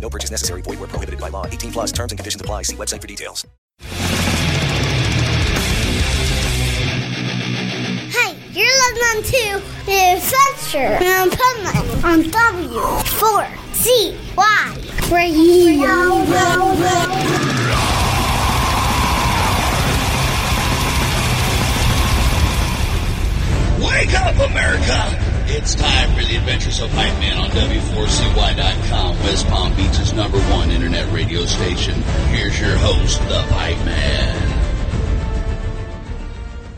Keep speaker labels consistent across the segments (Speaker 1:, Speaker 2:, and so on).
Speaker 1: No purchase necessary. Void where prohibited by law. 18 plus terms and conditions apply. See website for details.
Speaker 2: Hey, you're listening to The Adventure in Finland on W4CY Radio.
Speaker 3: Wake up, America! It's time for the adventures of Hype Man on W4CY.com, West Palm Beach's number one internet radio station. Here's your host, the Hype Man.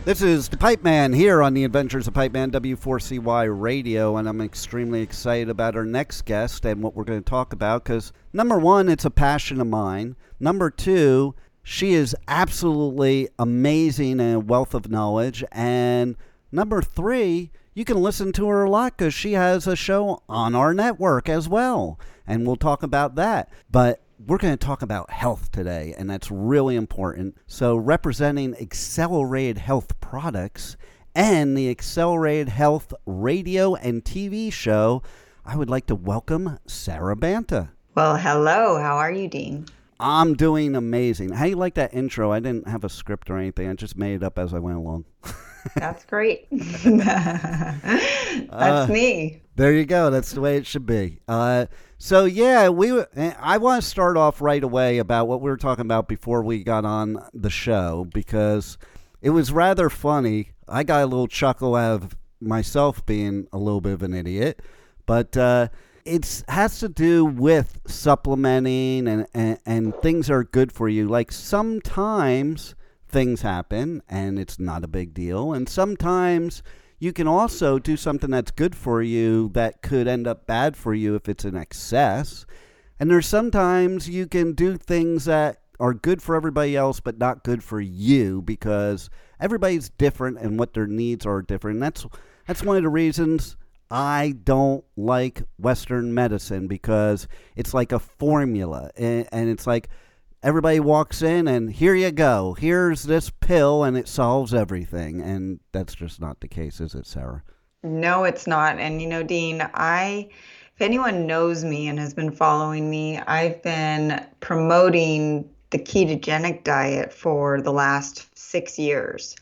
Speaker 4: This is the Pipe Man here on the Adventures of Pipe Man W4CY Radio, and I'm extremely excited about our next guest and what we're going to talk about because, number one, it's a passion of mine. Number two, she is absolutely amazing and a wealth of knowledge. And number three, you can listen to her a lot because she has a show on our network as well. And we'll talk about that. But we're going to talk about health today, and that's really important. So, representing Accelerated Health Products and the Accelerated Health radio and TV show, I would like to welcome Sarah Banta.
Speaker 5: Well, hello. How are you, Dean?
Speaker 4: I'm doing amazing. How you like that intro? I didn't have a script or anything. I just made it up as I went along.
Speaker 5: That's great. That's
Speaker 4: Uh,
Speaker 5: me.
Speaker 4: There you go. That's the way it should be. Uh, so yeah, we. eh, I want to start off right away about what we were talking about before we got on the show because it was rather funny. I got a little chuckle out of myself being a little bit of an idiot, but uh, it has to do with supplementing and, and and things are good for you. Like sometimes things happen and it's not a big deal, and sometimes you can also do something that's good for you that could end up bad for you if it's in excess. And there's sometimes you can do things that are good for everybody else but not good for you because everybody's different and what their needs are different. And that's that's one of the reasons I don't like western medicine because it's like a formula and, and it's like everybody walks in and here you go. Here's this pill and it solves everything. And that's just not the case, is it, Sarah?
Speaker 5: No, it's not. And you know, Dean, I, if anyone knows me and has been following me, I've been promoting the ketogenic diet for the last six years.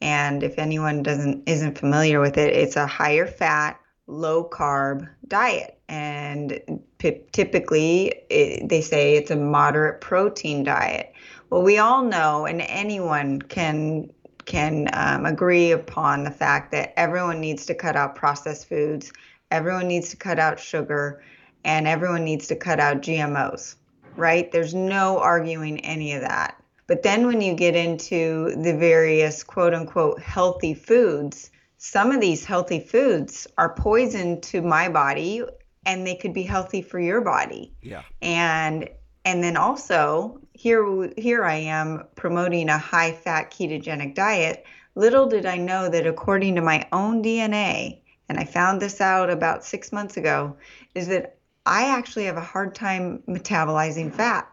Speaker 5: And if anyone doesn't isn't familiar with it, it's a higher fat, low carb diet. And typically, it, they say it's a moderate protein diet. Well, we all know, and anyone can can um, agree upon the fact that everyone needs to cut out processed foods, everyone needs to cut out sugar, and everyone needs to cut out GMOs. Right? There's no arguing any of that. But then when you get into the various quote unquote healthy foods, some of these healthy foods are poison to my body and they could be healthy for your body.
Speaker 4: Yeah.
Speaker 5: And and then also here here I am promoting a high fat ketogenic diet. Little did I know that according to my own DNA, and I found this out about 6 months ago, is that I actually have a hard time metabolizing fat.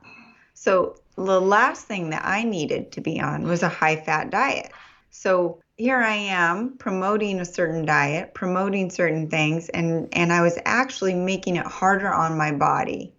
Speaker 5: So the last thing that I needed to be on was a high fat diet. So here I am promoting a certain diet, promoting certain things, and, and I was actually making it harder on my body.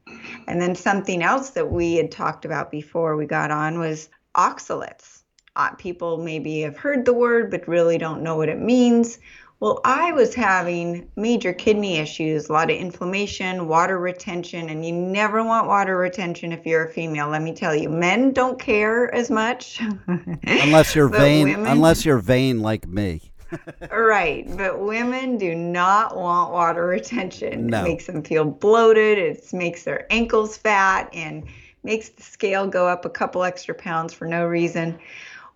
Speaker 5: And then something else that we had talked about before we got on was oxalates. Uh, people maybe have heard the word but really don't know what it means. Well, I was having major kidney issues, a lot of inflammation, water retention, and you never want water retention if you're a female. Let me tell you, men don't care as much.
Speaker 4: unless you're vain, women, unless you're vain like me.
Speaker 5: right, but women do not want water retention.
Speaker 4: No.
Speaker 5: It makes them feel bloated. It makes their ankles fat and makes the scale go up a couple extra pounds for no reason.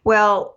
Speaker 5: Well,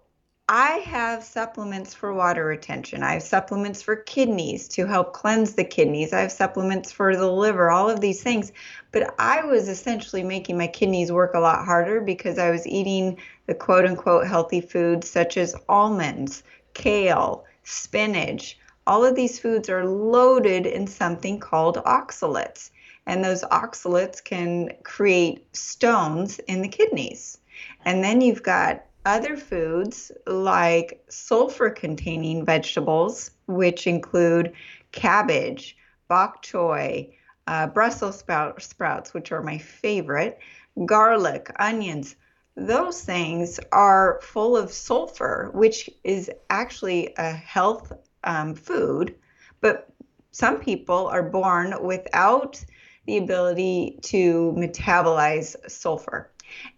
Speaker 5: I have supplements for water retention. I have supplements for kidneys to help cleanse the kidneys. I have supplements for the liver, all of these things. But I was essentially making my kidneys work a lot harder because I was eating the quote unquote healthy foods such as almonds, kale, spinach. All of these foods are loaded in something called oxalates. And those oxalates can create stones in the kidneys. And then you've got other foods like sulfur containing vegetables, which include cabbage, bok choy, uh, Brussels sprout, sprouts, which are my favorite, garlic, onions. Those things are full of sulfur, which is actually a health um, food, but some people are born without the ability to metabolize sulfur.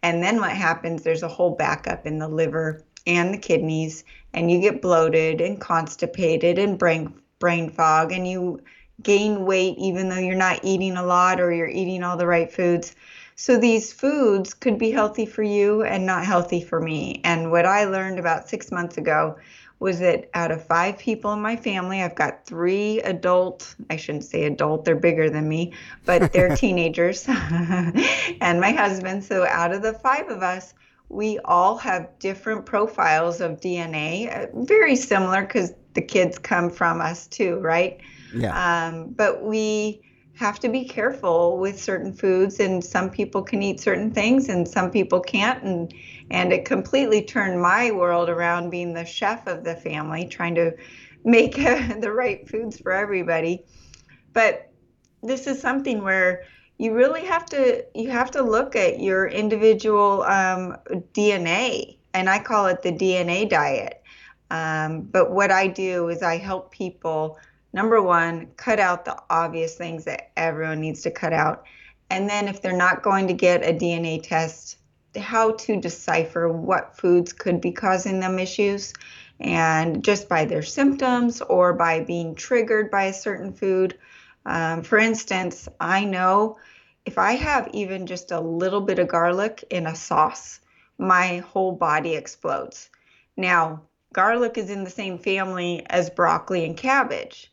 Speaker 5: And then what happens, there's a whole backup in the liver and the kidneys, and you get bloated and constipated and brain brain fog and you gain weight even though you're not eating a lot or you're eating all the right foods. So these foods could be healthy for you and not healthy for me. And what I learned about 6 months ago was that out of five people in my family, I've got three adult, I shouldn't say adult, they're bigger than me, but they're teenagers, and my husband. So out of the five of us, we all have different profiles of DNA, uh, very similar because the kids come from us too, right?
Speaker 4: Yeah.
Speaker 5: Um, but we have to be careful with certain foods, and some people can eat certain things, and some people can't, and and it completely turned my world around being the chef of the family trying to make uh, the right foods for everybody. But this is something where you really have to you have to look at your individual um, dna and i call it the dna diet. Um, but what i do is i help people number one cut out the obvious things that everyone needs to cut out and then if they're not going to get a dna test how to decipher what foods could be causing them issues and just by their symptoms or by being triggered by a certain food. Um, for instance, I know if I have even just a little bit of garlic in a sauce, my whole body explodes. Now, garlic is in the same family as broccoli and cabbage.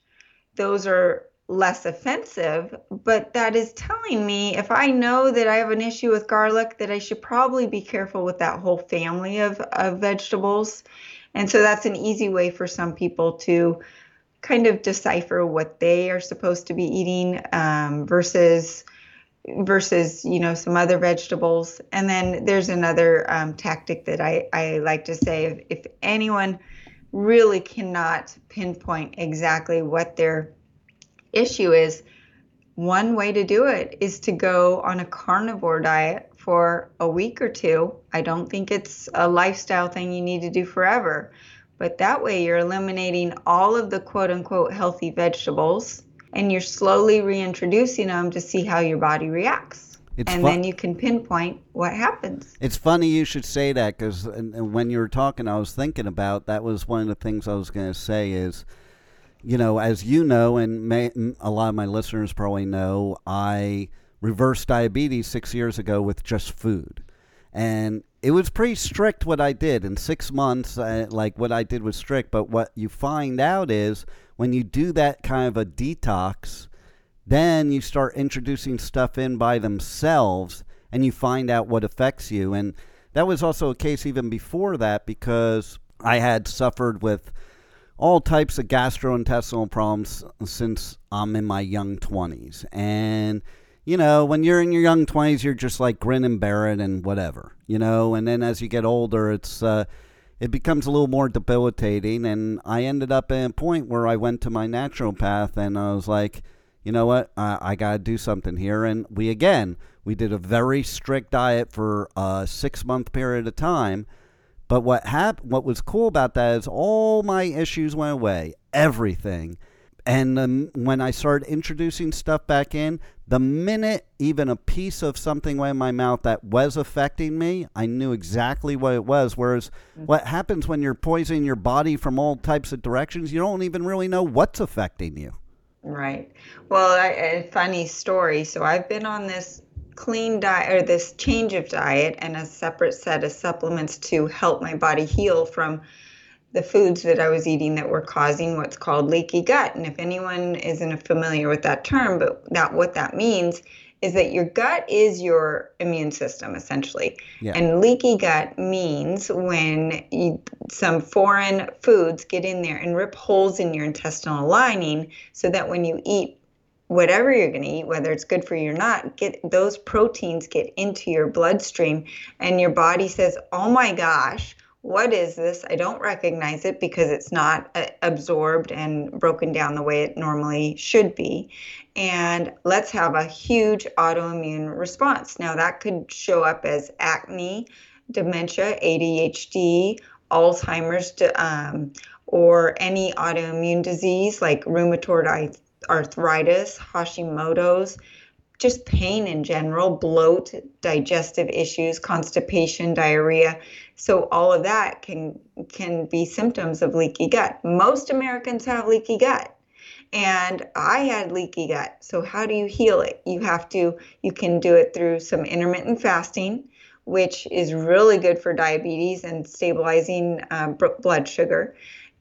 Speaker 5: Those are less offensive, but that is telling me if I know that I have an issue with garlic, that I should probably be careful with that whole family of, of vegetables. And so that's an easy way for some people to kind of decipher what they are supposed to be eating um, versus versus you know some other vegetables and then there's another um, tactic that I, I like to say if, if anyone really cannot pinpoint exactly what their issue is one way to do it is to go on a carnivore diet for a week or two. I don't think it's a lifestyle thing you need to do forever, but that way you're eliminating all of the quote unquote healthy vegetables and you're slowly reintroducing them to see how your body reacts. It's and then you can pinpoint what happens.
Speaker 4: It's funny you should say that because when you were talking, I was thinking about that was one of the things I was going to say is you know, as you know, and may, a lot of my listeners probably know, I reversed diabetes six years ago with just food. And it was pretty strict what I did. In six months, uh, like what I did was strict. But what you find out is when you do that kind of a detox, then you start introducing stuff in by themselves and you find out what affects you. And that was also a case even before that because I had suffered with all types of gastrointestinal problems since I'm in my young 20s. And, you know, when you're in your young 20s, you're just like grin and bear it and whatever, you know. And then as you get older, it's uh, it becomes a little more debilitating. And I ended up at a point where I went to my naturopath and I was like, you know what, I, I got to do something here. And we again, we did a very strict diet for a six month period of time. But what hap- what was cool about that is all my issues went away, everything. And um, when I started introducing stuff back in, the minute even a piece of something went in my mouth that was affecting me, I knew exactly what it was. Whereas what happens when you're poisoning your body from all types of directions, you don't even really know what's affecting you.
Speaker 5: Right. Well, I, a funny story. So I've been on this clean diet or this change of diet and a separate set of supplements to help my body heal from the foods that I was eating that were causing what's called leaky gut. And if anyone isn't familiar with that term, but that what that means is that your gut is your immune system essentially.
Speaker 4: Yeah.
Speaker 5: And leaky gut means when you, some foreign foods get in there and rip holes in your intestinal lining so that when you eat whatever you're going to eat whether it's good for you or not get those proteins get into your bloodstream and your body says oh my gosh what is this? I don't recognize it because it's not uh, absorbed and broken down the way it normally should be. And let's have a huge autoimmune response. Now, that could show up as acne, dementia, ADHD, Alzheimer's, um, or any autoimmune disease like rheumatoid arthritis, Hashimoto's, just pain in general, bloat, digestive issues, constipation, diarrhea. So all of that can can be symptoms of leaky gut. Most Americans have leaky gut. And I had leaky gut. So how do you heal it? You have to you can do it through some intermittent fasting, which is really good for diabetes and stabilizing uh, blood sugar.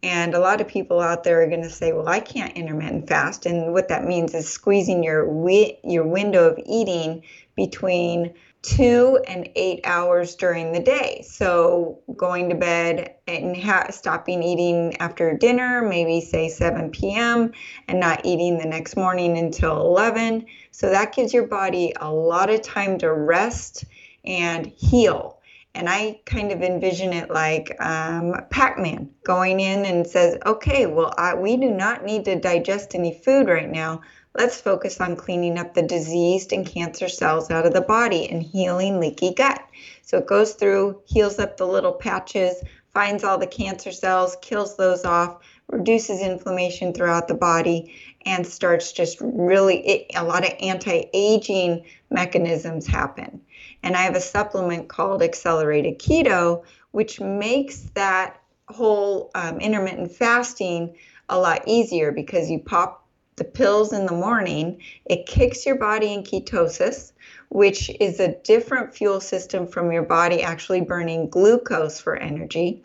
Speaker 5: And a lot of people out there are going to say, "Well, I can't intermittent fast," and what that means is squeezing your wi- your window of eating between two and eight hours during the day. So going to bed and ha- stopping eating after dinner, maybe say 7 p.m., and not eating the next morning until 11. So that gives your body a lot of time to rest and heal. And I kind of envision it like um, Pac Man going in and says, okay, well, I, we do not need to digest any food right now. Let's focus on cleaning up the diseased and cancer cells out of the body and healing leaky gut. So it goes through, heals up the little patches, finds all the cancer cells, kills those off, reduces inflammation throughout the body, and starts just really it, a lot of anti aging mechanisms happen. And I have a supplement called Accelerated Keto, which makes that whole um, intermittent fasting a lot easier because you pop the pills in the morning, it kicks your body in ketosis, which is a different fuel system from your body actually burning glucose for energy.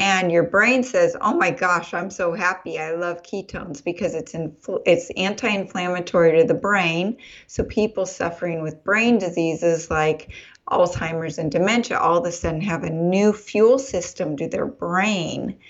Speaker 5: And your brain says, "Oh my gosh, I'm so happy. I love ketones because it's infl- it's anti-inflammatory to the brain." So people suffering with brain diseases like Alzheimer's and dementia all of a sudden have a new fuel system to their brain.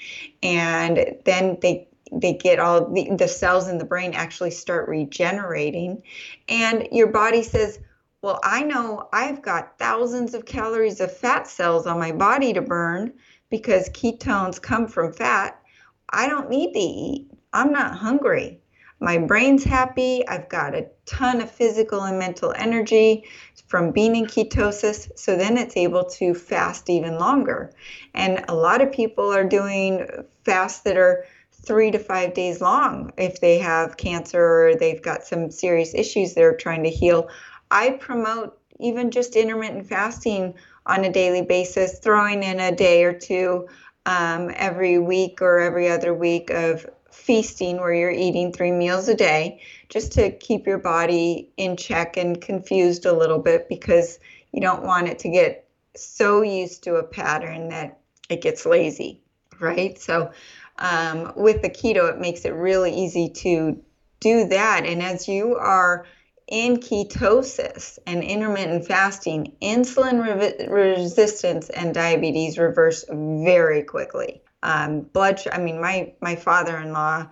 Speaker 5: And then they they get all the, the cells in the brain actually start regenerating. And your body says, Well, I know I've got thousands of calories of fat cells on my body to burn because ketones come from fat. I don't need to eat. I'm not hungry. My brain's happy. I've got a ton of physical and mental energy from being in ketosis. So then it's able to fast even longer. And a lot of people are doing fasts that are three to five days long if they have cancer or they've got some serious issues they're trying to heal. I promote even just intermittent fasting on a daily basis, throwing in a day or two um, every week or every other week of feasting where you're eating three meals a day just to keep your body in check and confused a little bit because you don't want it to get so used to a pattern that it gets lazy, right? So, um, with the keto, it makes it really easy to do that. And as you are in ketosis and intermittent fasting, insulin re- resistance and diabetes reverse very quickly. Um, blood, I mean, my my father-in-law,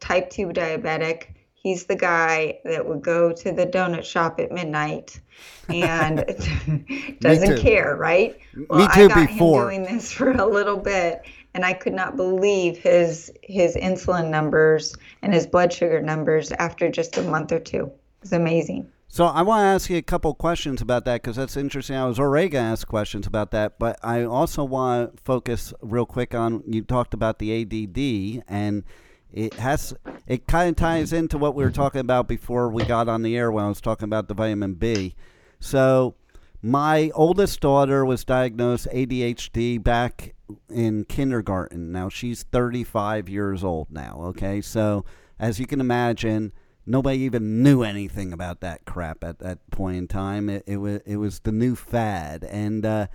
Speaker 5: type two diabetic, He's the guy that would go to the donut shop at midnight and doesn't care, right?
Speaker 4: Well, Me too.
Speaker 5: I got
Speaker 4: before
Speaker 5: him doing this for a little bit, and I could not believe his his insulin numbers and his blood sugar numbers after just a month or two. It's amazing.
Speaker 4: So I want to ask you a couple questions about that because that's interesting. I was already going to ask questions about that, but I also want to focus real quick on you talked about the ADD and it has it kind of ties into what we were talking about before we got on the air when I was talking about the vitamin B. So my oldest daughter was diagnosed ADHD back in kindergarten. Now she's 35 years old now, okay? So as you can imagine, nobody even knew anything about that crap at that point in time. It, it was it was the new fad, and uh,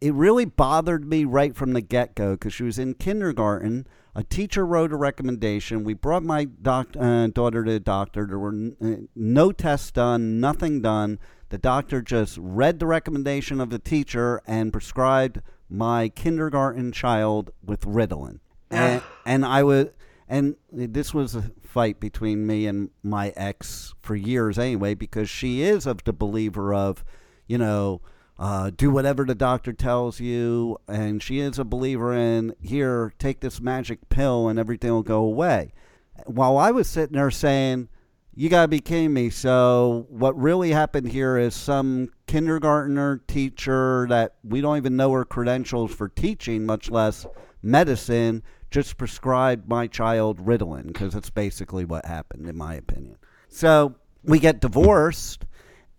Speaker 4: it really bothered me right from the get go because she was in kindergarten. A teacher wrote a recommendation. We brought my doc, uh, daughter to the doctor. There were n- uh, no tests done, nothing done. The doctor just read the recommendation of the teacher and prescribed my kindergarten child with Ritalin. And, and I was and this was a fight between me and my ex for years anyway, because she is of the believer of, you know, uh, do whatever the doctor tells you, and she is a believer in here, take this magic pill and everything will go away. While I was sitting there saying, you gotta be kidding me. So what really happened here is some kindergartner teacher that we don't even know her credentials for teaching, much less medicine, just prescribed my child Ritalin because that's basically what happened, in my opinion. So we get divorced,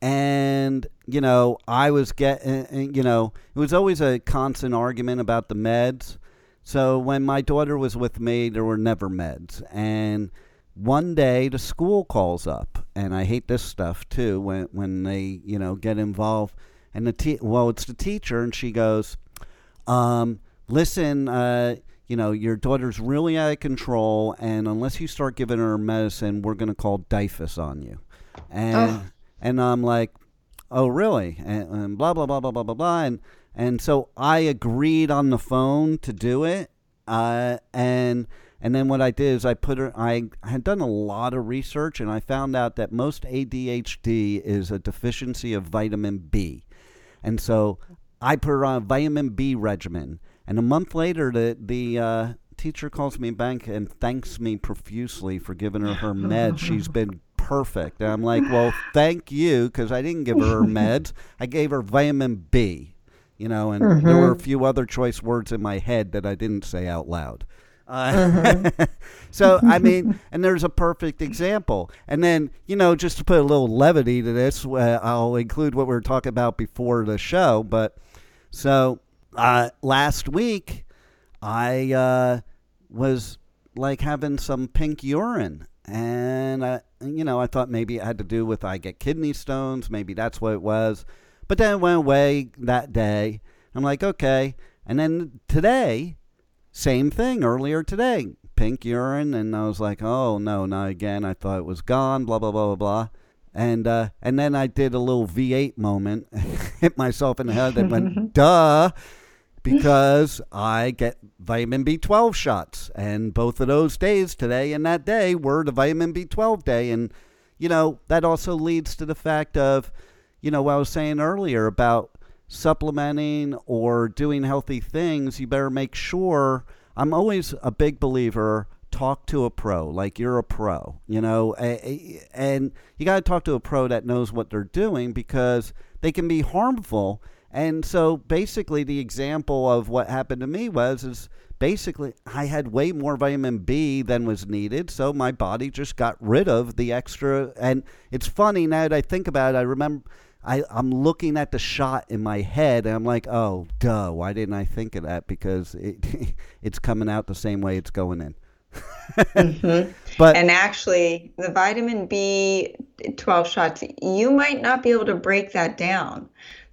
Speaker 4: and you know, I was getting, you know, it was always a constant argument about the meds. So when my daughter was with me, there were never meds, and one day the school calls up, and I hate this stuff too when when they you know get involved. And the te- well, it's the teacher, and she goes, um, "Listen, uh, you know, your daughter's really out of control, and unless you start giving her medicine, we're going to call DYFS on you. And oh. and I'm like, oh really? And, and, blah blah blah blah blah blah blah. And and so I agreed on the phone to do it. Uh, and and then what I did is I put her. I had done a lot of research, and I found out that most ADHD is a deficiency of vitamin B. And so I put her on a vitamin B regimen and a month later, the the uh, teacher calls me back and thanks me profusely for giving her her meds. She's been perfect. And I'm like, well, thank you, because I didn't give her her meds. I gave her vitamin B, you know, and mm-hmm. there were a mm-hmm. few other choice words in my head that I didn't say out loud. Uh, mm-hmm. so I mean, and there's a perfect example. And then you know, just to put a little levity to this, uh, I'll include what we were talking about before the show. But so uh, last week, I uh, was like having some pink urine, and I, you know, I thought maybe it had to do with I get kidney stones. Maybe that's what it was. But then it went away that day. I'm like, okay. And then today, same thing. Earlier today, pink urine, and I was like, oh no, not again. I thought it was gone. Blah blah blah blah blah. And uh, and then I did a little V8 moment, hit myself in the head, and went, duh because I get vitamin B12 shots. And both of those days, today and that day, were the vitamin B12 day. And, you know, that also leads to the fact of, you know, what I was saying earlier about supplementing or doing healthy things. You better make sure. I'm always a big believer talk to a pro like you're a pro you know and you got to talk to a pro that knows what they're doing because they can be harmful and so basically the example of what happened to me was is basically I had way more vitamin B than was needed, so my body just got rid of the extra and it's funny now that I think about it, I remember I, I'm looking at the shot in my head and I'm like, oh duh, why didn't I think of that? Because it it's coming out the same way it's going in.
Speaker 5: mm-hmm. But and actually, the vitamin B12 shots, you might not be able to break that down.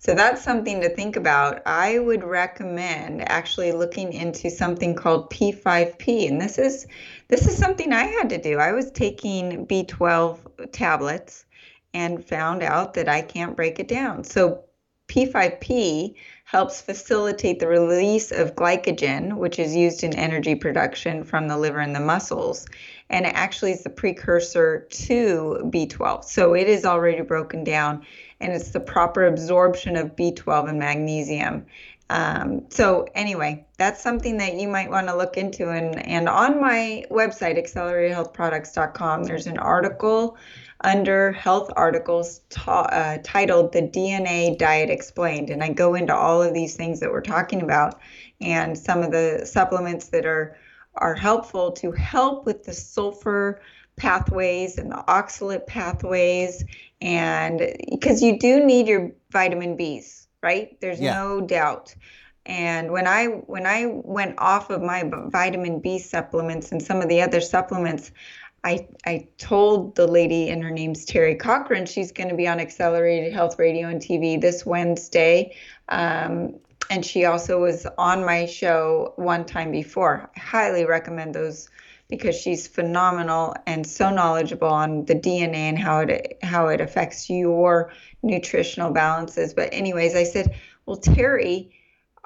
Speaker 5: So that's something to think about. I would recommend actually looking into something called P5P, and this is this is something I had to do. I was taking B12 tablets and found out that I can't break it down. So P5P helps facilitate the release of glycogen, which is used in energy production from the liver and the muscles. And it actually is the precursor to B12. So it is already broken down, and it's the proper absorption of B12 and magnesium. Um, so anyway, that's something that you might want to look into. And, and on my website, acceleratedhealthproducts.com, there's an article under health articles uh, titled The DNA Diet Explained. And I go into all of these things that we're talking about and some of the supplements that are, are helpful to help with the sulfur pathways and the oxalate pathways. And because you do need your vitamin Bs, right? There's
Speaker 4: Yeah.
Speaker 5: no doubt. And when I when I went off of my vitamin B supplements and some of the other supplements, I I told the lady, and her name's Terry Cochran. She's going to be on Accelerated Health Radio and TV this Wednesday, um, and she also was on my show one time before. I highly recommend those because she's phenomenal and so knowledgeable on the DNA and how it how it affects your nutritional balances. But anyways, I said, well, Terry.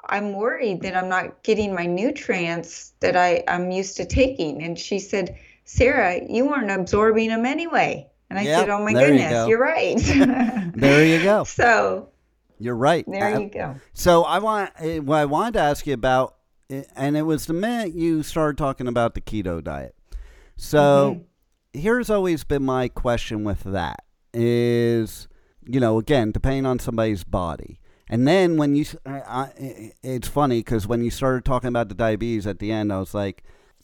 Speaker 5: I'm worried that I'm not getting my nutrients that I, I'm used to taking. And she said, Sarah, you weren't absorbing them anyway. And I
Speaker 4: Yep,
Speaker 5: said, Oh my
Speaker 4: you
Speaker 5: goodness,
Speaker 4: go.
Speaker 5: you're right.
Speaker 4: There you go.
Speaker 5: so
Speaker 4: You're right.
Speaker 5: there
Speaker 4: Uh,
Speaker 5: you go.
Speaker 4: So I want eh, what I wanted to ask you about, and it was the minute you started talking about the keto diet. So here's always been my question with that is, you know, again, depending on somebody's body. And then when you, I- it's funny because when you started talking about the diabetes at the end, I was like,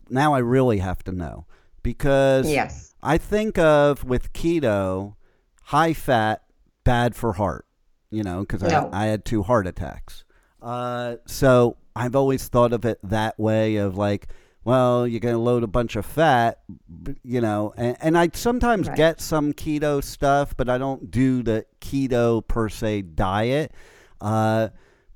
Speaker 4: now I really have to know because
Speaker 5: Yes.
Speaker 4: I think of with keto, high fat, bad for heart. You know, because
Speaker 5: No.
Speaker 4: I, I had two heart attacks. Uh, so I've always thought of it that way of like, well, you're going to load a bunch of fat, you know, and, and I sometimes
Speaker 5: Right.
Speaker 4: get some keto stuff, but I don't do the keto per se diet. Uh,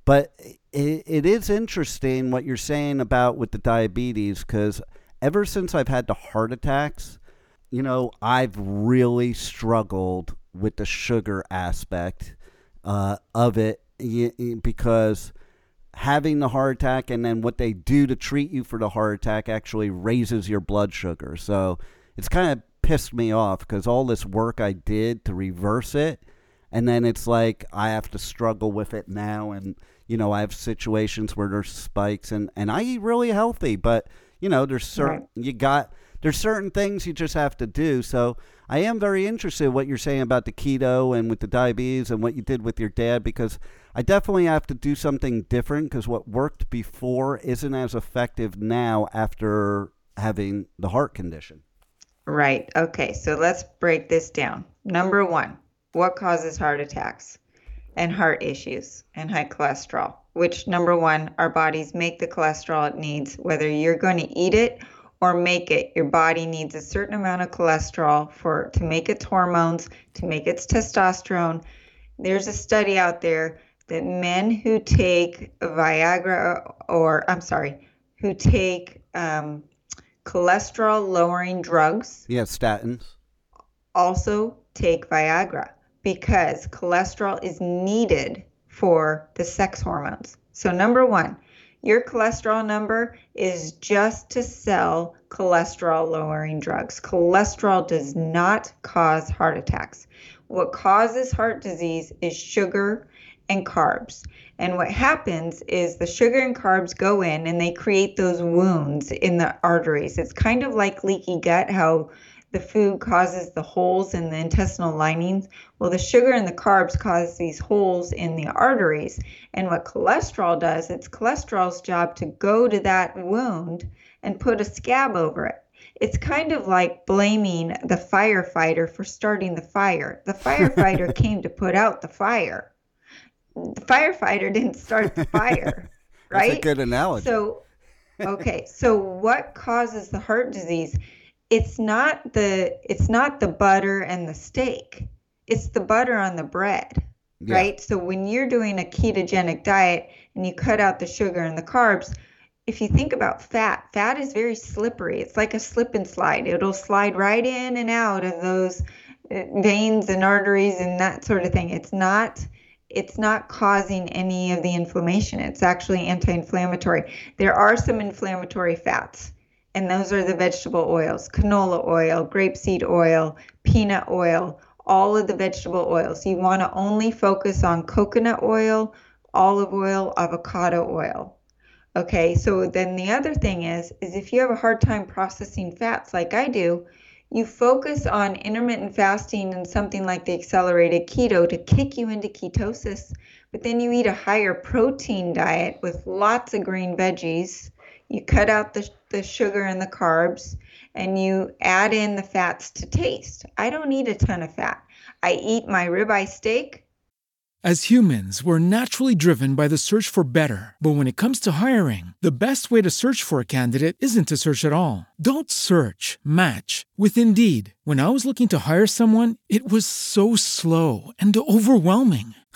Speaker 4: but it, it is interesting what you're saying about with the diabetes because ever since I've had the heart attacks, you know, I've really struggled with the sugar aspect uh, of it because having the heart attack and then what they do to treat you for the heart attack actually raises your blood sugar. So it's kind of pissed me off because all this work I did to reverse it, and then it's like I have to struggle with it now. And, you know, I have situations where there's spikes and, and I eat really healthy, but, you know, there's certain,
Speaker 5: Right.
Speaker 4: you got, there's certain things you just have to do. So I am very interested in what you're saying about the keto and with the diabetes and what you did with your dad because I definitely have to do something different because what worked before isn't as effective now after having the heart condition.
Speaker 5: Right. Okay. So let's break this down. Number one, what causes heart attacks and heart issues and high cholesterol? Which, number one, our bodies make the cholesterol it needs, whether you're going to eat it or make it. Your body needs a certain amount of cholesterol for to make its hormones, to make its testosterone. There's a study out there that men who take Viagra or I'm sorry, who take um, cholesterol lowering drugs
Speaker 4: Yeah, statins.
Speaker 5: also take Viagra because cholesterol is needed for the sex hormones. So, number one, your cholesterol number is just to sell cholesterol lowering drugs. Cholesterol does not cause heart attacks. What causes heart disease is sugar and carbs. And what happens is the sugar and carbs go in and they create those wounds in the arteries. It's kind of like leaky gut, how the food causes the holes in the intestinal linings. Well, the sugar and the carbs cause these holes in the arteries. And what cholesterol does, it's cholesterol's job to go to that wound and put a scab over it. It's kind of like blaming the firefighter for starting the fire. The firefighter came to put out the fire. The firefighter didn't start the fire, right?
Speaker 4: That's a good analogy.
Speaker 5: So, okay. So, what causes the heart disease? It's not the it's not the butter and the steak. It's the butter on the bread,
Speaker 4: Yeah.
Speaker 5: right? So when you're doing a ketogenic diet and you cut out the sugar and the carbs, if you think about fat, fat is very slippery. It's like a slip and slide. It'll slide right in and out of those uh, veins and arteries and that sort of thing. It's not it's not causing any of the inflammation. It's actually anti inflammatory. There are some inflammatory fats, and those are the vegetable oils canola oil, grapeseed oil, peanut oil, all of the vegetable oils. You want to only focus on coconut oil, olive oil, avocado oil. Okay, so then the other thing is is if you have a hard time processing fats like I do, you focus on intermittent fasting and something like the accelerated keto to kick you into ketosis, but then you eat a higher protein diet with lots of green veggies. You cut out the, the sugar and the carbs and you add in the fats to taste. I don't need a ton of fat. I eat my ribeye steak.
Speaker 6: As humans, we're naturally driven by the search for better. But when it comes to hiring, the best way to search for a candidate isn't to search at all. Don't search, match with Indeed. When I was looking to hire someone, it was so slow and overwhelming.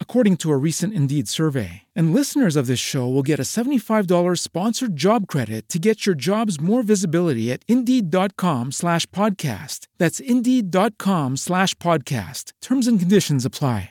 Speaker 6: according to a recent Indeed survey. And listeners of this show will get a $75 sponsored job credit to get your jobs more visibility at Indeed.com slash podcast. That's Indeed.com slash podcast. Terms and conditions apply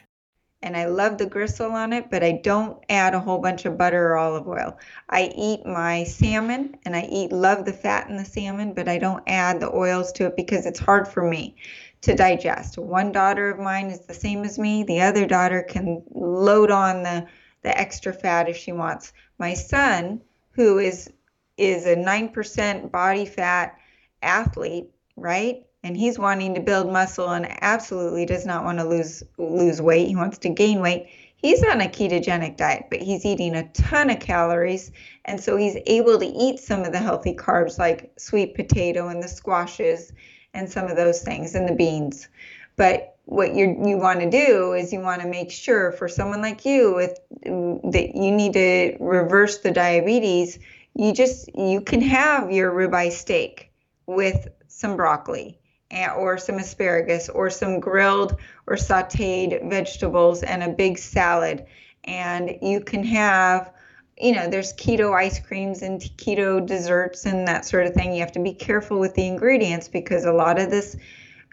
Speaker 5: and I love the gristle on it, but I don't add a whole bunch of butter or olive oil. I eat my salmon and I eat love the fat in the salmon, but I don't add the oils to it because it's hard for me to digest. One daughter of mine is the same as me. The other daughter can load on the the extra fat if she wants. My son, who is is a 9% body fat athlete, right? and he's wanting to build muscle and absolutely does not want to lose lose weight. He wants to gain weight. He's on a ketogenic diet, but he's eating a ton of calories, and so he's able to eat some of the healthy carbs like sweet potato and the squashes and some of those things and the beans. But what you you want to do is you want to make sure for someone like you with that you need to reverse the diabetes. You just you can have your ribeye steak with some broccoli eh, or some asparagus or some grilled or sauteed vegetables and a big salad. And you can have, you know, there's keto ice creams and keto desserts and that sort of thing. You have to be careful with the ingredients because a lot of this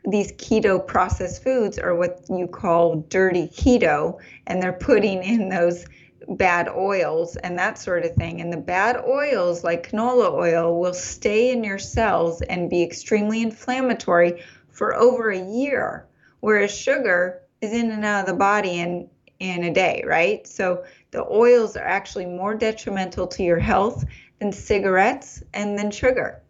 Speaker 5: these keto processed foods are what you call dirty keto and they're putting in those bad oils and that sort of thing. And the bad oils, like canola oil, will stay in your cells and be extremely inflammatory for over a year, whereas sugar is in and out of the body in, in a day, right? So the oils are actually more detrimental to your health than cigarettes and than sugar.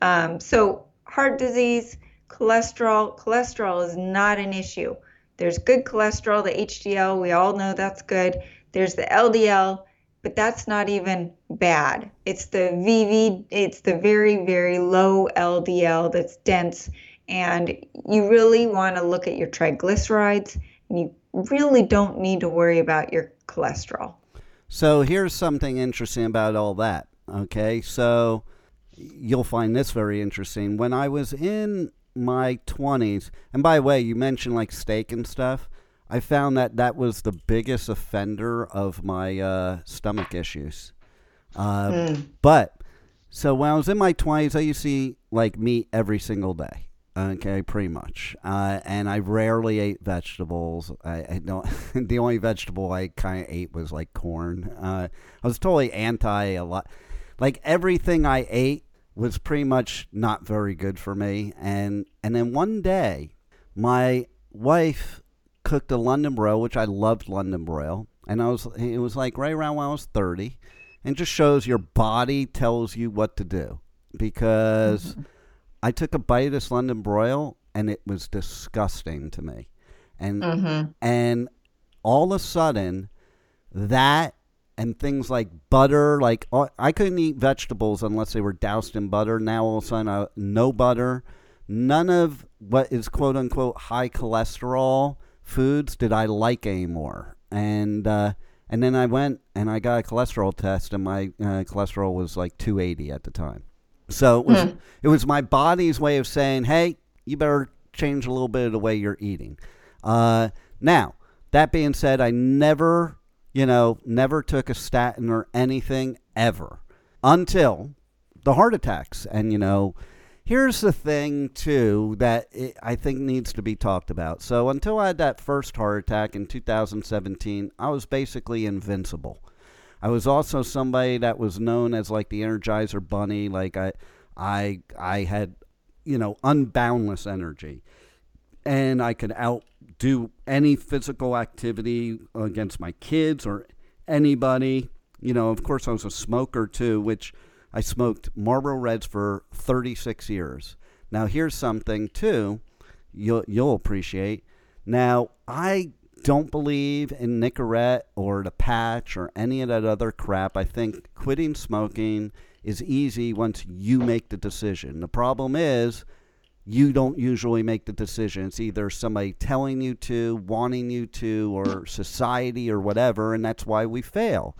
Speaker 5: Um, so, heart disease, cholesterol, cholesterol is not an issue. There's good cholesterol, the HDL, we all know that's good. There's the LDL, but that's not even bad. It's the VV, it's the very, very low LDL that's dense. And you really want to look at your triglycerides and you really don't need to worry about your cholesterol.
Speaker 4: So here's something interesting about all that. Okay. So you'll find this very interesting. When I was in my 20s, and by the way, you mentioned like steak and stuff. I found that that was the biggest offender of my uh, stomach issues. Uh, mm. But so when I was in my twenties, I used to eat like meat every single day. Okay, pretty much. Uh, and I rarely ate vegetables. I, I don't. the only vegetable I kind of ate was like corn. Uh, I was totally anti a lot. Like everything I ate was pretty much not very good for me. And and then one day, my wife cooked a London broil, which I loved London broil, and I was it was like right around when I was thirty, and just shows your body tells you what to do because mm-hmm. I took a bite of this London broil and it was disgusting to me, and mm-hmm. and all of a sudden that and things like butter like I couldn't eat vegetables unless they were doused in butter. Now all of a sudden uh, no butter, none of what is quote unquote high cholesterol foods did I like anymore. and uh, and then I went and I got a cholesterol test, and my uh, cholesterol was like 280 at the time. So it was
Speaker 5: Hmm.
Speaker 4: it was my body's way of saying, hey, you better change a little bit of the way you're eating. Uh, now that being said, I never, you know, never took a statin or anything ever until the heart attacks. And, you know, here's the thing, too, that it, I think needs to be talked about. So until I had that first heart attack in 2017, I was basically invincible. I was also somebody that was known as like the Energizer Bunny. Like I, I, I had, you know, unboundless energy, and I could outdo any physical activity against my kids or anybody. You know, of course, I was a smoker too, which I smoked Marlboro Reds for 36 years. Now, here's something too you'll you'll appreciate. Now, I don't believe in Nicorette or the patch or any of that other crap. I think quitting smoking is easy once you make the decision. The problem is you don't usually make the decision. It's either somebody telling you to, wanting you to, or society or whatever, and that's why we fail.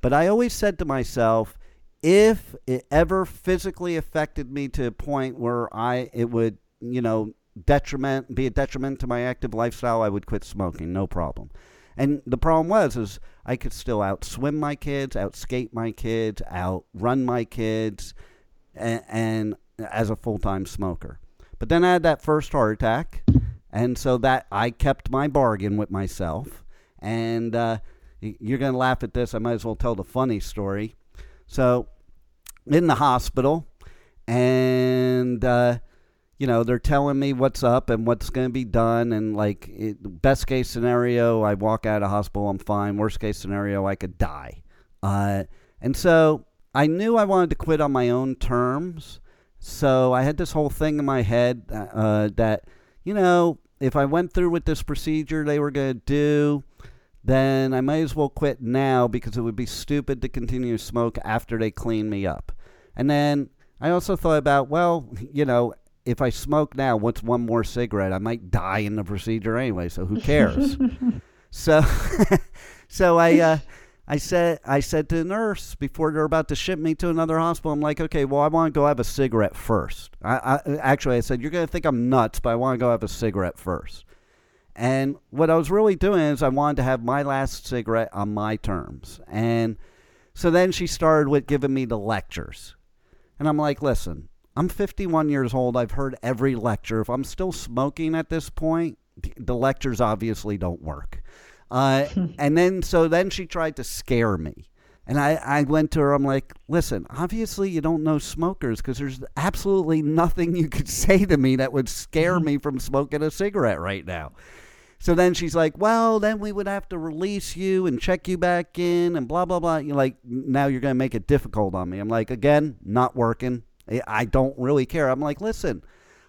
Speaker 4: But I always said to myself, if it ever physically affected me to a point where I it would, you know, detriment be a detriment to my active lifestyle, I would quit smoking, no problem. And the problem was is I could still outswim my kids, outskate my kids, outrun my kids, and, and as a full time smoker. But then I had that first heart attack, and so that I kept my bargain with myself. And uh, you're gonna laugh at this. I might as well tell the funny story. So, in the hospital, and uh, you know they're telling me what's up and what's going to be done, and like it, best case scenario, I walk out of hospital, I'm fine. Worst case scenario, I could die. Uh, and so I knew I wanted to quit on my own terms. So I had this whole thing in my head uh, that you know if I went through with this procedure they were going to do then I might as well quit now because it would be stupid to continue to smoke after they clean me up. And then I also thought about, well, you know, if I smoke now, what's one more cigarette? I might die in the procedure anyway, so who cares? so, so I, uh, I said, I said to the nurse before they're about to ship me to another hospital, I'm like, okay, well, I want to go have a cigarette first. I, I actually, I said, you're gonna think I'm nuts, but I want to go have a cigarette first. And what I was really doing is I wanted to have my last cigarette on my terms. And so then she started with giving me the lectures. And I'm like, listen, I'm 51 years old. I've heard every lecture. If I'm still smoking at this point, the lectures obviously don't work. Uh, and then, so then she tried to scare me. And I, I went to her, I'm like, listen, obviously you don't know smokers because there's absolutely nothing you could say to me that would scare me from smoking a cigarette right now. So then she's like, well, then we would have to release you and check you back in and blah, blah, blah. You're like, now you're going to make it difficult on me. I'm like, again, not working. I- don't really care. I'm like, listen,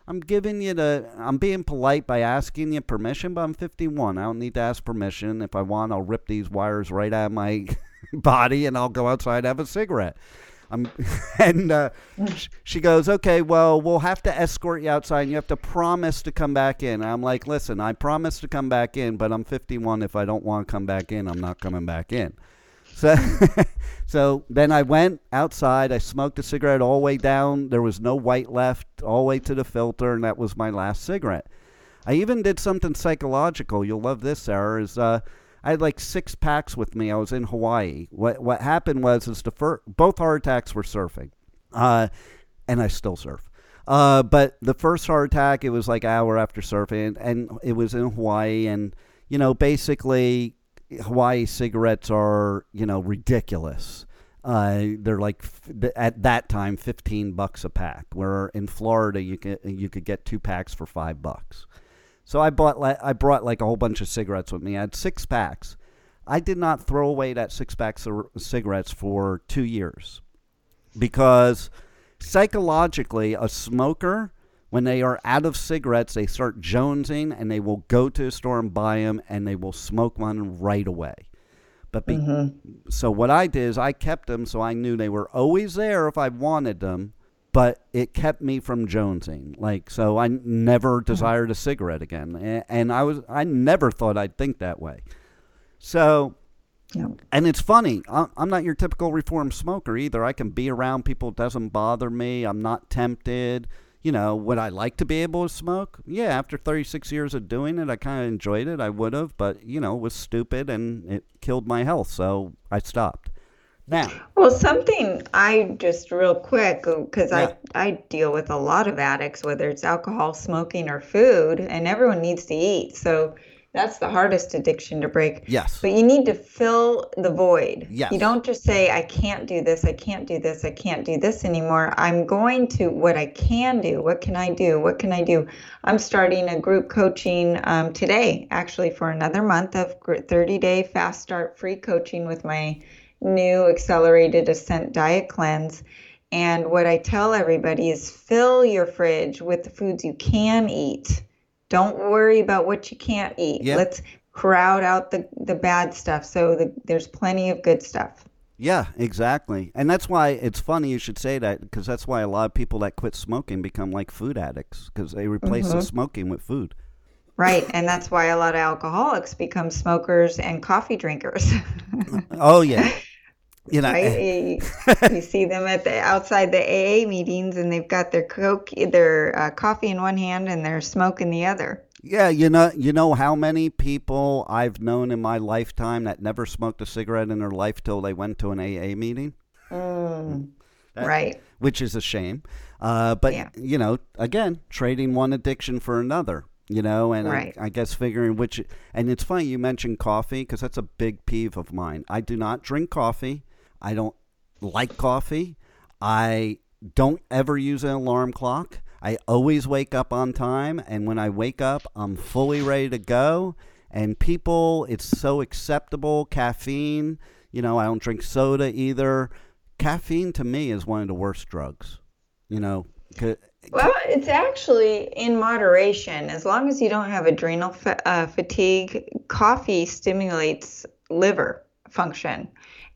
Speaker 4: I'm giving you the, I'm being polite by asking you permission, but I'm 51. I don't need to ask permission. If I want, I'll rip these wires right out of my body and I'll go outside and have a cigarette. I'm, and uh, she goes, okay, well, we'll have to escort you outside, and you have to promise to come back in. And I'm like, listen, I promise to come back in, but I'm 51. If I don't want to come back in, I'm not coming back in. So, so then I went outside. I smoked a cigarette all the way down. There was no white left, all the way to the filter, and that was my last cigarette. I even did something psychological. You'll love this, Sarah. Is uh, I had like six packs with me. I was in Hawaii. What what happened was is the fir- both heart attacks were surfing, uh, and I still surf. Uh, but the first heart attack, it was like hour after surfing, and it was in Hawaii, and you know basically Hawaii cigarettes are you know ridiculous. Uh, they're like at that time fifteen bucks a pack. Where in Florida you could you could get two packs for five bucks. So I bought I brought like a whole bunch of cigarettes with me. I had six packs. I did not throw away that six packs of cigarettes for two years because psychologically, a smoker when they are out of cigarettes, they start jonesing and they will go to a store and buy them and they will smoke one right away. But be, mm-hmm. so what I did is I kept them so I knew they were always there if I wanted them, but it kept me from jonesing. Like so, I never mm-hmm. desired a cigarette again, and I was I never thought I'd think that way. So,
Speaker 5: Yeah.
Speaker 4: and it's funny. I- I'm not your typical reform smoker either. I can be around people; it doesn't bother me. I'm not tempted. You know, would I like to be able to smoke? Yeah, after 36 years of doing it, I kind of enjoyed it. I would have, but you know, it was stupid and it killed my health, so I stopped. Now,
Speaker 5: Well, something I just real quick because
Speaker 4: Yeah.
Speaker 5: I I deal with a lot of addicts, whether it's alcohol, smoking, or food, and everyone needs to eat. So that's the hardest addiction to break.
Speaker 4: yes,
Speaker 5: But you need to fill the void.
Speaker 4: Yes.
Speaker 5: You don't just say, I can't do this, I can't do this, I can't do this anymore. I'm going to what I can do. What can I do? What can I do? I'm starting a group coaching um, today, actually, for another month of 30 day fast start free coaching with my new accelerated ascent diet cleanse. And what I tell everybody is fill your fridge with the foods you can eat. Don't worry about what you can't eat.
Speaker 4: Yep.
Speaker 5: Let's crowd out the, the bad stuff so the, there's plenty of good stuff.
Speaker 4: Yeah, exactly. And that's why it's funny you should say that because that's why a lot of people that quit smoking become like food addicts because they replace the mm-hmm. smoking with food.
Speaker 5: Right. And that's why a lot of alcoholics become smokers and coffee drinkers.
Speaker 4: Oh, yeah. You know,
Speaker 5: right?
Speaker 4: eh,
Speaker 5: You, you see them at the outside the AA meetings and they've got their coke, their uh, coffee in one hand and their smoke in the other.
Speaker 4: yeah, you know, you know how many people I've known in my lifetime that never smoked a cigarette in their life till they went to an AA meeting,
Speaker 5: Mm,
Speaker 4: That-
Speaker 5: right.
Speaker 4: which is a shame. Uh, but
Speaker 5: Yeah.
Speaker 4: you know, again, trading one addiction for another. You know, and
Speaker 5: Right.
Speaker 4: I, I guess figuring which, and it's funny you mentioned coffee because that's a big peeve of mine. I do not drink coffee. I don't like coffee. I don't ever use an alarm clock. I always wake up on time, and when I wake up, I'm fully ready to go. And people, it's so acceptable. Caffeine, you know, I don't drink soda either. Caffeine to me is one of the worst drugs. You know,
Speaker 5: Well, it's actually in moderation. As long as you don't have adrenal fa- uh, fatigue, coffee stimulates liver function,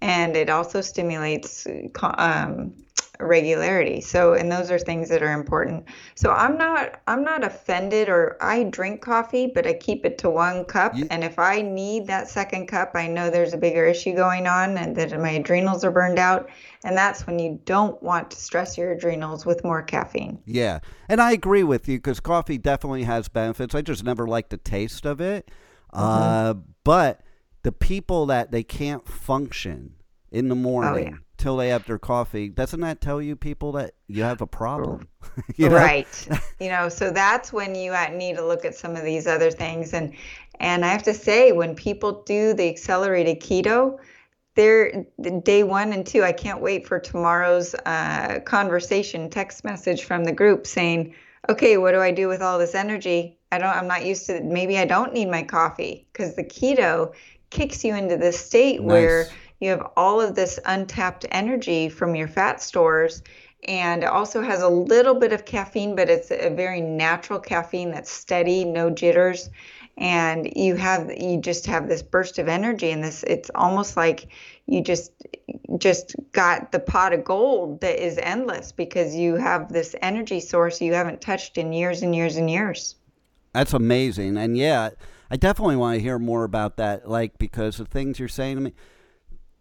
Speaker 5: and it also stimulates um, regularity. So, and those are things that are important. So, I'm not I'm not offended, or I drink coffee, but I keep it to one cup.
Speaker 4: You-
Speaker 5: and if I need that second cup, I know there's a bigger issue going on, and that my adrenals are burned out. And that's when you don't want to stress your adrenals with more caffeine.
Speaker 4: Yeah, and I agree with you because coffee definitely has benefits. I just never like the taste of it. Uh, but the people that they can't function in the morning till they have their coffee, doesn't that tell you people that you have a problem? You know?
Speaker 5: Right. you know, so that's when you need to look at some of these other things. And and I have to say, when people do the accelerated keto, they're day one and two. I can't wait for tomorrow's uh, conversation text message from the group saying, "Okay, what do I do with all this energy? I don't. I'm not used to. Maybe I don't need my coffee because the keto kicks you into this state where you have all of this untapped energy from your fat stores and it also has a little bit of caffeine but it's a very natural caffeine that's steady no jitters. And you have you just have this burst of energy and this it's almost like you just just got the pot of gold that is endless because you have this energy source you haven't touched in years and years and years.
Speaker 4: That's amazing. And yeah, I definitely want to hear more about that, like, because of things you're saying to me,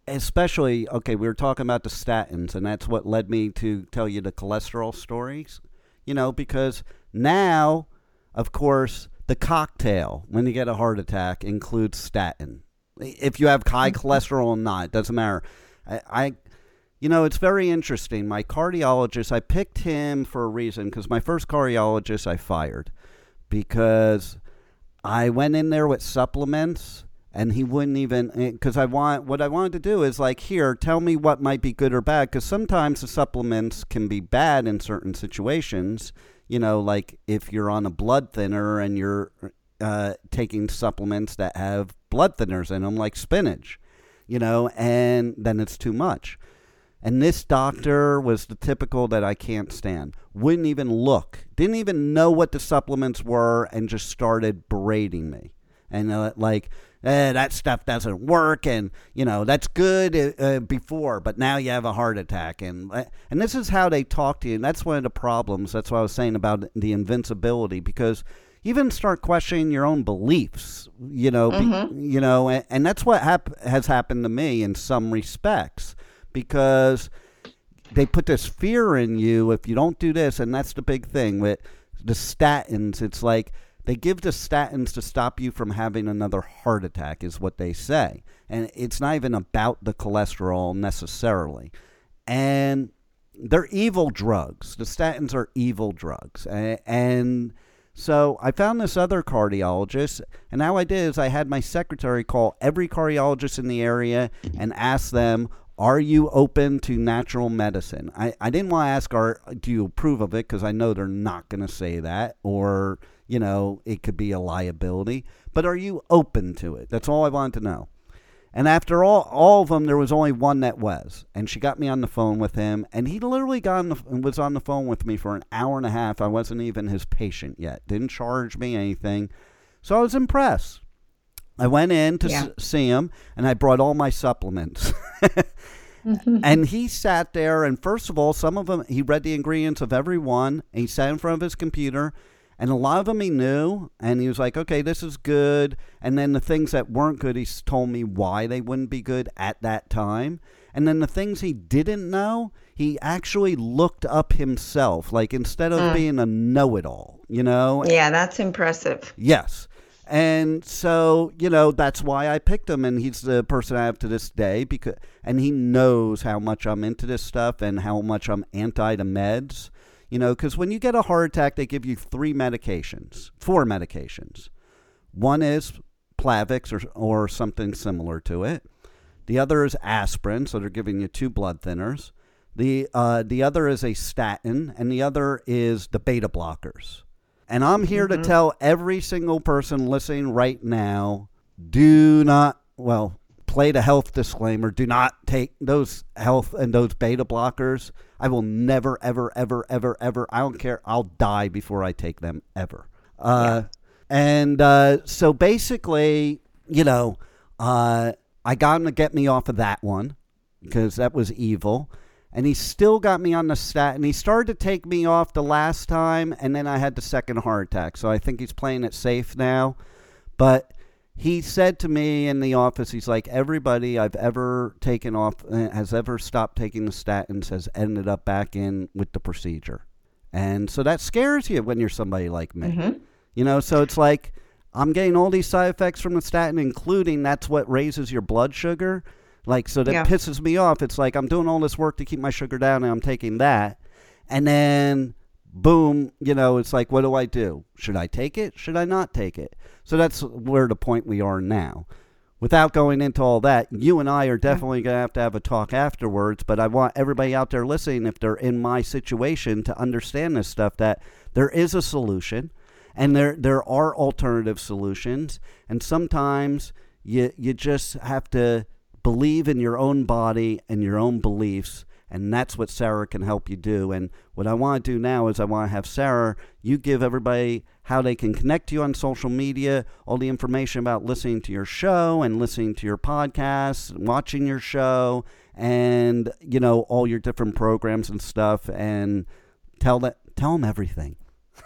Speaker 4: especially, okay, we were talking about the statins, and that's what led me to tell you the cholesterol stories, you know, because now, of course, the cocktail when you get a heart attack includes statin. If you have high mm-hmm. cholesterol or not, it doesn't matter. I, I you know, it's very interesting. My cardiologist, I picked him for a reason because my first cardiologist I fired because I went in there with supplements and he wouldn't even because I want what I wanted to do is like here tell me what might be good or bad because sometimes the supplements can be bad in certain situations. You know like if you're on a blood thinner and you're uh, taking supplements that have blood thinners in them like spinach you know and then it's too much and this doctor was the typical that I can't stand. Wouldn't even look, didn't even know what the supplements were, and just started berating me. And uh, like, eh, that stuff doesn't work, and you know that's good uh, uh, before, but now you have a heart attack, and uh, and this is how they talk to you, and that's one of the problems. That's what I was saying about the invincibility, because you even start questioning your own beliefs. You know, be, you know, and, and that's what hap- has happened to me in some respects because they put this fear in you if you don't do this, and that's the big thing with the statins. It's like they give the statins to stop you from having another heart attack, is what they say, and it's not even about the cholesterol necessarily, and they're evil drugs. The statins are evil drugs, and. so I found this other cardiologist, and how I did is I had my secretary call every cardiologist in the area and ask them, are you open to natural medicine? I, I didn't want to ask, are, do you approve of it? Because I know they're not going to say that, or, you know, it could be a liability. But are you open to it? That's all I wanted to know. And after all, all of them, there was only one that was. And she got me on the phone with him. And he literally got on the, was on the phone with me for an hour and a half. I wasn't even his patient yet. Didn't charge me anything. So I was impressed. I went in to
Speaker 5: Yeah.
Speaker 4: s- see him, and I brought all my supplements. and he sat there, and first of all, some of them, he read the ingredients of every one, and he sat in front of his computer, and a lot of them he knew, and he was like, okay, this is good. And then the things that weren't good, he told me why they wouldn't be good at that time. And then the things he didn't know, he actually looked up himself, like instead of mm. being a know it all, you know?
Speaker 5: Yeah, that's impressive.
Speaker 4: Yes. And so, you know, that's why I picked him and he's the person I have to this day because and he knows how much I'm into this stuff and how much I'm anti the meds. You know, cuz when you get a heart attack they give you three medications, four medications. One is Plavix or or something similar to it. The other is aspirin, so they're giving you two blood thinners. The uh, the other is a statin, and the other is the beta blockers. And I'm here to tell every single person listening right now: do not well play the health disclaimer. Do not take those health and those beta blockers. I will never, ever, ever, ever, ever. I don't care. I'll die before I take them ever. Uh, And uh, so basically, you know, uh, I got him to get me off of that one because that was evil. And he still got me on the stat. And he started to take me off the last time. And then I had the second heart attack. So I think he's playing it safe now. But he said to me in the office, he's like, everybody I've ever taken off, uh, has ever stopped taking the statins, has ended up back in with the procedure. And so that scares you when you're somebody like me. You know, so it's like I'm getting all these side effects from the statin, including that's what raises your blood sugar. Like, so that
Speaker 5: Yeah.
Speaker 4: pisses me off. It's like I'm doing all this work to keep my sugar down and I'm taking that. And then, boom, you know, it's like, what do I do? Should I take it? Should I not take it? So that's where the point we are now. Without going into all that, you and I are definitely going to have to have a talk afterwards. But I want everybody out there listening, if they're in my situation, to understand this stuff that there is a solution and there there are alternative solutions and sometimes you you just have to believe in your own body and your own beliefs and that's what Sarah can help you do. And what I want to do now is I want to have Sarah you give everybody how they can connect to you on social media all the information about listening to your show and listening to your podcasts watching your show and you know all your different programs and stuff and tell that tell them everything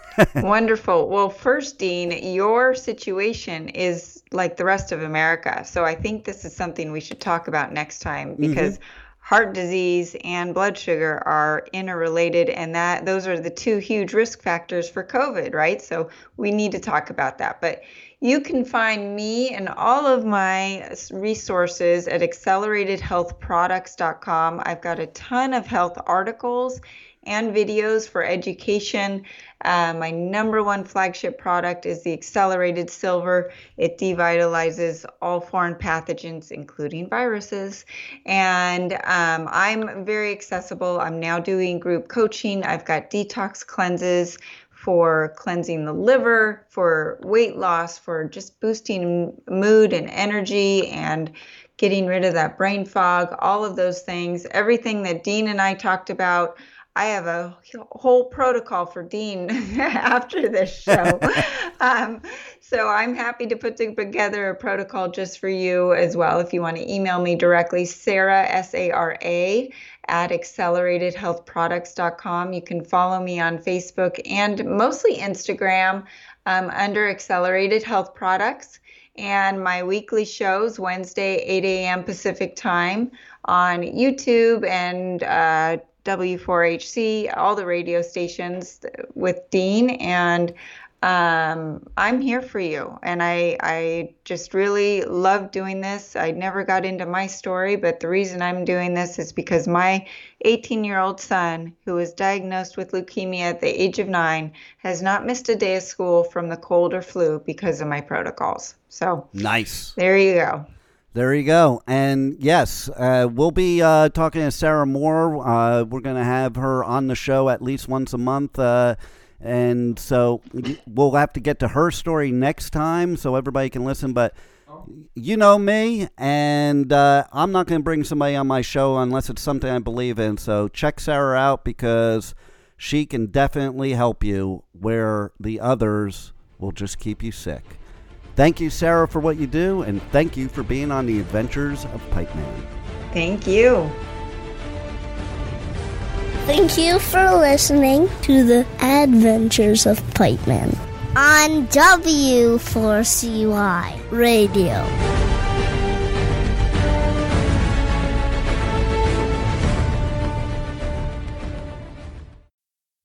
Speaker 5: Wonderful. Well, first, Dean, your situation is like the rest of America. So I think this is something we should talk about next time mm-hmm. because heart disease and blood sugar are interrelated and that those are the two huge risk factors for COVID, right? So we need to talk about that. But you can find me and all of my resources at acceleratedhealthproducts.com. I've got a ton of health articles and videos for education. Uh, my number one flagship product is the Accelerated Silver. It devitalizes all foreign pathogens, including viruses. And um, I'm very accessible. I'm now doing group coaching. I've got detox cleanses for cleansing the liver, for weight loss, for just boosting mood and energy and getting rid of that brain fog, all of those things. Everything that Dean and I talked about. I have a whole protocol for Dean after this show. um, so I'm happy to put together a protocol just for you as well. If you want to email me directly, Sarah, S A R A, at acceleratedhealthproducts.com. You can follow me on Facebook and mostly Instagram um, under Accelerated Health Products. And my weekly shows, Wednesday, 8 a.m. Pacific time on YouTube and uh, W4HC, all the radio stations with Dean. And um, I'm here for you. And I, I just really love doing this. I never got into my story, but the reason I'm doing this is because my 18 year old son, who was diagnosed with leukemia at the age of nine, has not missed a day of school from the cold or flu because of my protocols. So
Speaker 4: nice.
Speaker 5: There you go.
Speaker 4: There you go. And yes, uh, we'll be uh, talking to Sarah Moore. Uh, we're going to have her on the show at least once a month. Uh, and so we'll have to get to her story next time so everybody can listen. But you know me, and uh, I'm not going to bring somebody on my show unless it's something I believe in. So check Sarah out because she can definitely help you where the others will just keep you sick. Thank you, Sarah, for what you do, and thank you for being on the Adventures of Pipe Man.
Speaker 5: Thank you.
Speaker 2: Thank you for listening to the Adventures of Pipe Man on W4CY Radio.